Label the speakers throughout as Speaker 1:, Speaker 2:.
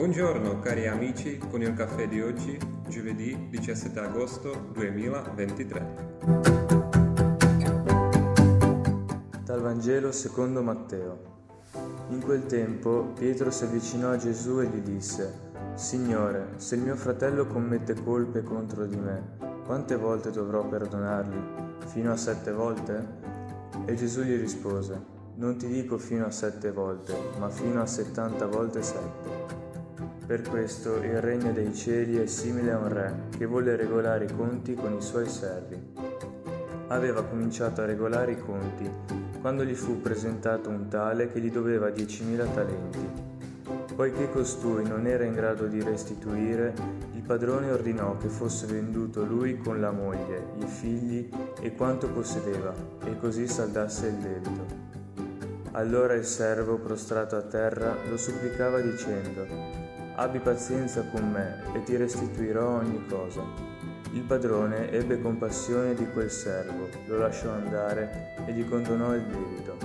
Speaker 1: Buongiorno cari amici con il caffè di oggi, giovedì 17 agosto 2023.
Speaker 2: Dal Vangelo secondo Matteo. In quel tempo Pietro si avvicinò a Gesù e gli disse, Signore, se il mio fratello commette colpe contro di me, quante volte dovrò perdonargli? Fino a sette volte? E Gesù gli rispose, Non ti dico fino a sette volte, ma fino a settanta volte sette. Per questo il regno dei cieli è simile a un re che volle regolare i conti con i suoi servi. Aveva cominciato a regolare i conti quando gli fu presentato un tale che gli doveva 10.000 talenti. Poiché costui non era in grado di restituire, il padrone ordinò che fosse venduto lui con la moglie, i figli e quanto possedeva, e così saldasse il debito. Allora il servo, prostrato a terra, lo supplicava dicendo, Abbi pazienza con me e ti restituirò ogni cosa. Il padrone ebbe compassione di quel servo, lo lasciò andare e gli condonò il debito.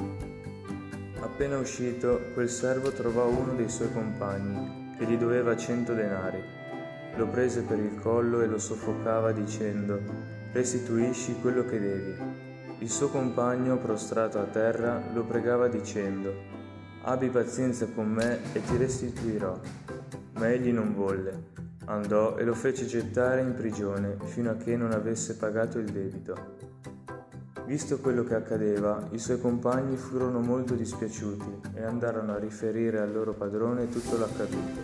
Speaker 2: Appena uscito, quel servo trovò uno dei suoi compagni, che gli doveva cento denari. Lo prese per il collo e lo soffocava dicendo, restituisci quello che devi. Il suo compagno, prostrato a terra, lo pregava dicendo, abbi pazienza con me e ti restituirò. Ma egli non volle. Andò e lo fece gettare in prigione fino a che non avesse pagato il debito. Visto quello che accadeva, i suoi compagni furono molto dispiaciuti e andarono a riferire al loro padrone tutto l'accaduto.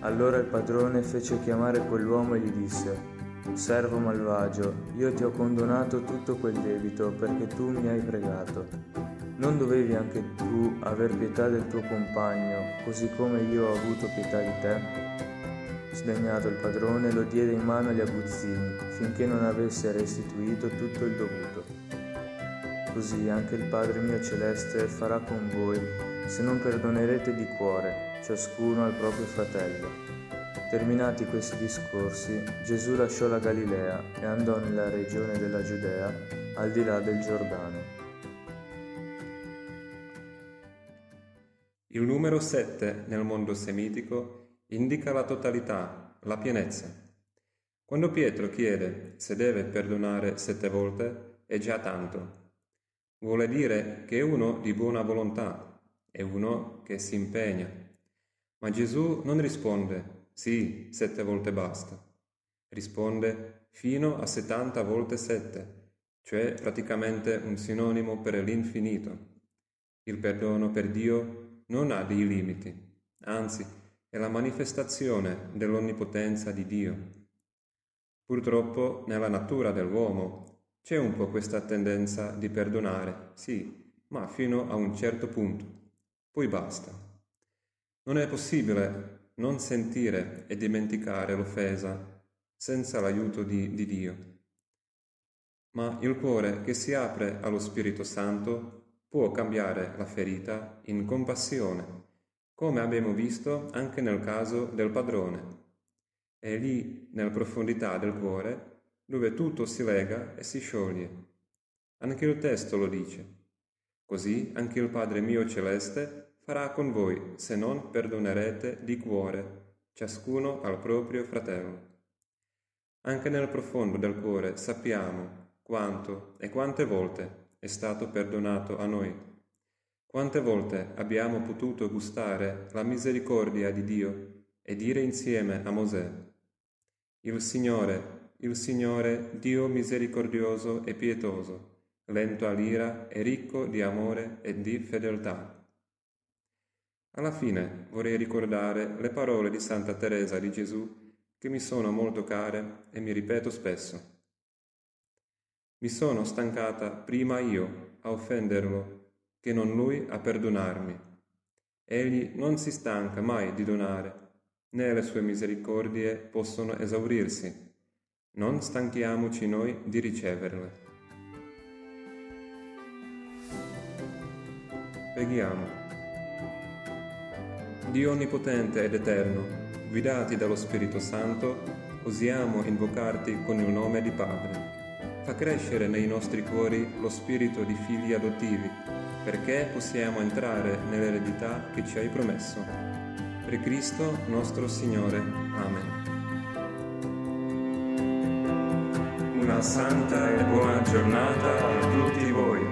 Speaker 2: Allora il padrone fece chiamare quell'uomo e gli disse, Servo malvagio, io ti ho condonato tutto quel debito perché tu mi hai pregato. Non dovevi anche tu aver pietà del tuo compagno, così come io ho avuto pietà di te? Sdegnato il padrone lo diede in mano agli aguzzini, finché non avesse restituito tutto il dovuto. Così anche il Padre mio celeste farà con voi, se non perdonerete di cuore, ciascuno al proprio fratello. Terminati questi discorsi, Gesù lasciò la Galilea e andò nella regione della Giudea, al di là del Giordano.
Speaker 1: Il numero 7 nel mondo semitico indica la totalità, la pienezza. Quando Pietro chiede se deve perdonare sette volte, è già tanto. Vuole dire che è uno di buona volontà, è uno che si impegna. Ma Gesù non risponde sì, sette volte basta. Risponde fino a settanta volte sette, cioè praticamente un sinonimo per l'infinito. Il perdono per Dio non ha dei limiti, anzi è la manifestazione dell'onnipotenza di Dio. Purtroppo nella natura dell'uomo c'è un po' questa tendenza di perdonare, sì, ma fino a un certo punto, poi basta. Non è possibile non sentire e dimenticare l'offesa senza l'aiuto di, di Dio. Ma il cuore che si apre allo Spirito Santo può cambiare la ferita in compassione, come abbiamo visto anche nel caso del padrone. È lì, nella profondità del cuore, dove tutto si lega e si scioglie. Anche il testo lo dice. Così anche il Padre mio celeste farà con voi se non perdonerete di cuore, ciascuno al proprio fratello. Anche nel profondo del cuore sappiamo quanto e quante volte è stato perdonato a noi. Quante volte abbiamo potuto gustare la misericordia di Dio e dire insieme a Mosè, Il Signore, il Signore, Dio misericordioso e pietoso, lento all'ira e ricco di amore e di fedeltà. Alla fine vorrei ricordare le parole di Santa Teresa di Gesù che mi sono molto care e mi ripeto spesso. Mi sono stancata prima io a offenderlo che non lui a perdonarmi. Egli non si stanca mai di donare, né le sue misericordie possono esaurirsi. Non stanchiamoci noi di riceverle. Preghiamo. Dio Onnipotente ed Eterno, guidati dallo Spirito Santo, osiamo invocarti con il nome di Padre. Fa crescere nei nostri cuori lo spirito di figli adottivi, perché possiamo entrare nell'eredità che ci hai promesso. Per Cristo nostro Signore. Amen. Una santa e buona giornata a tutti voi.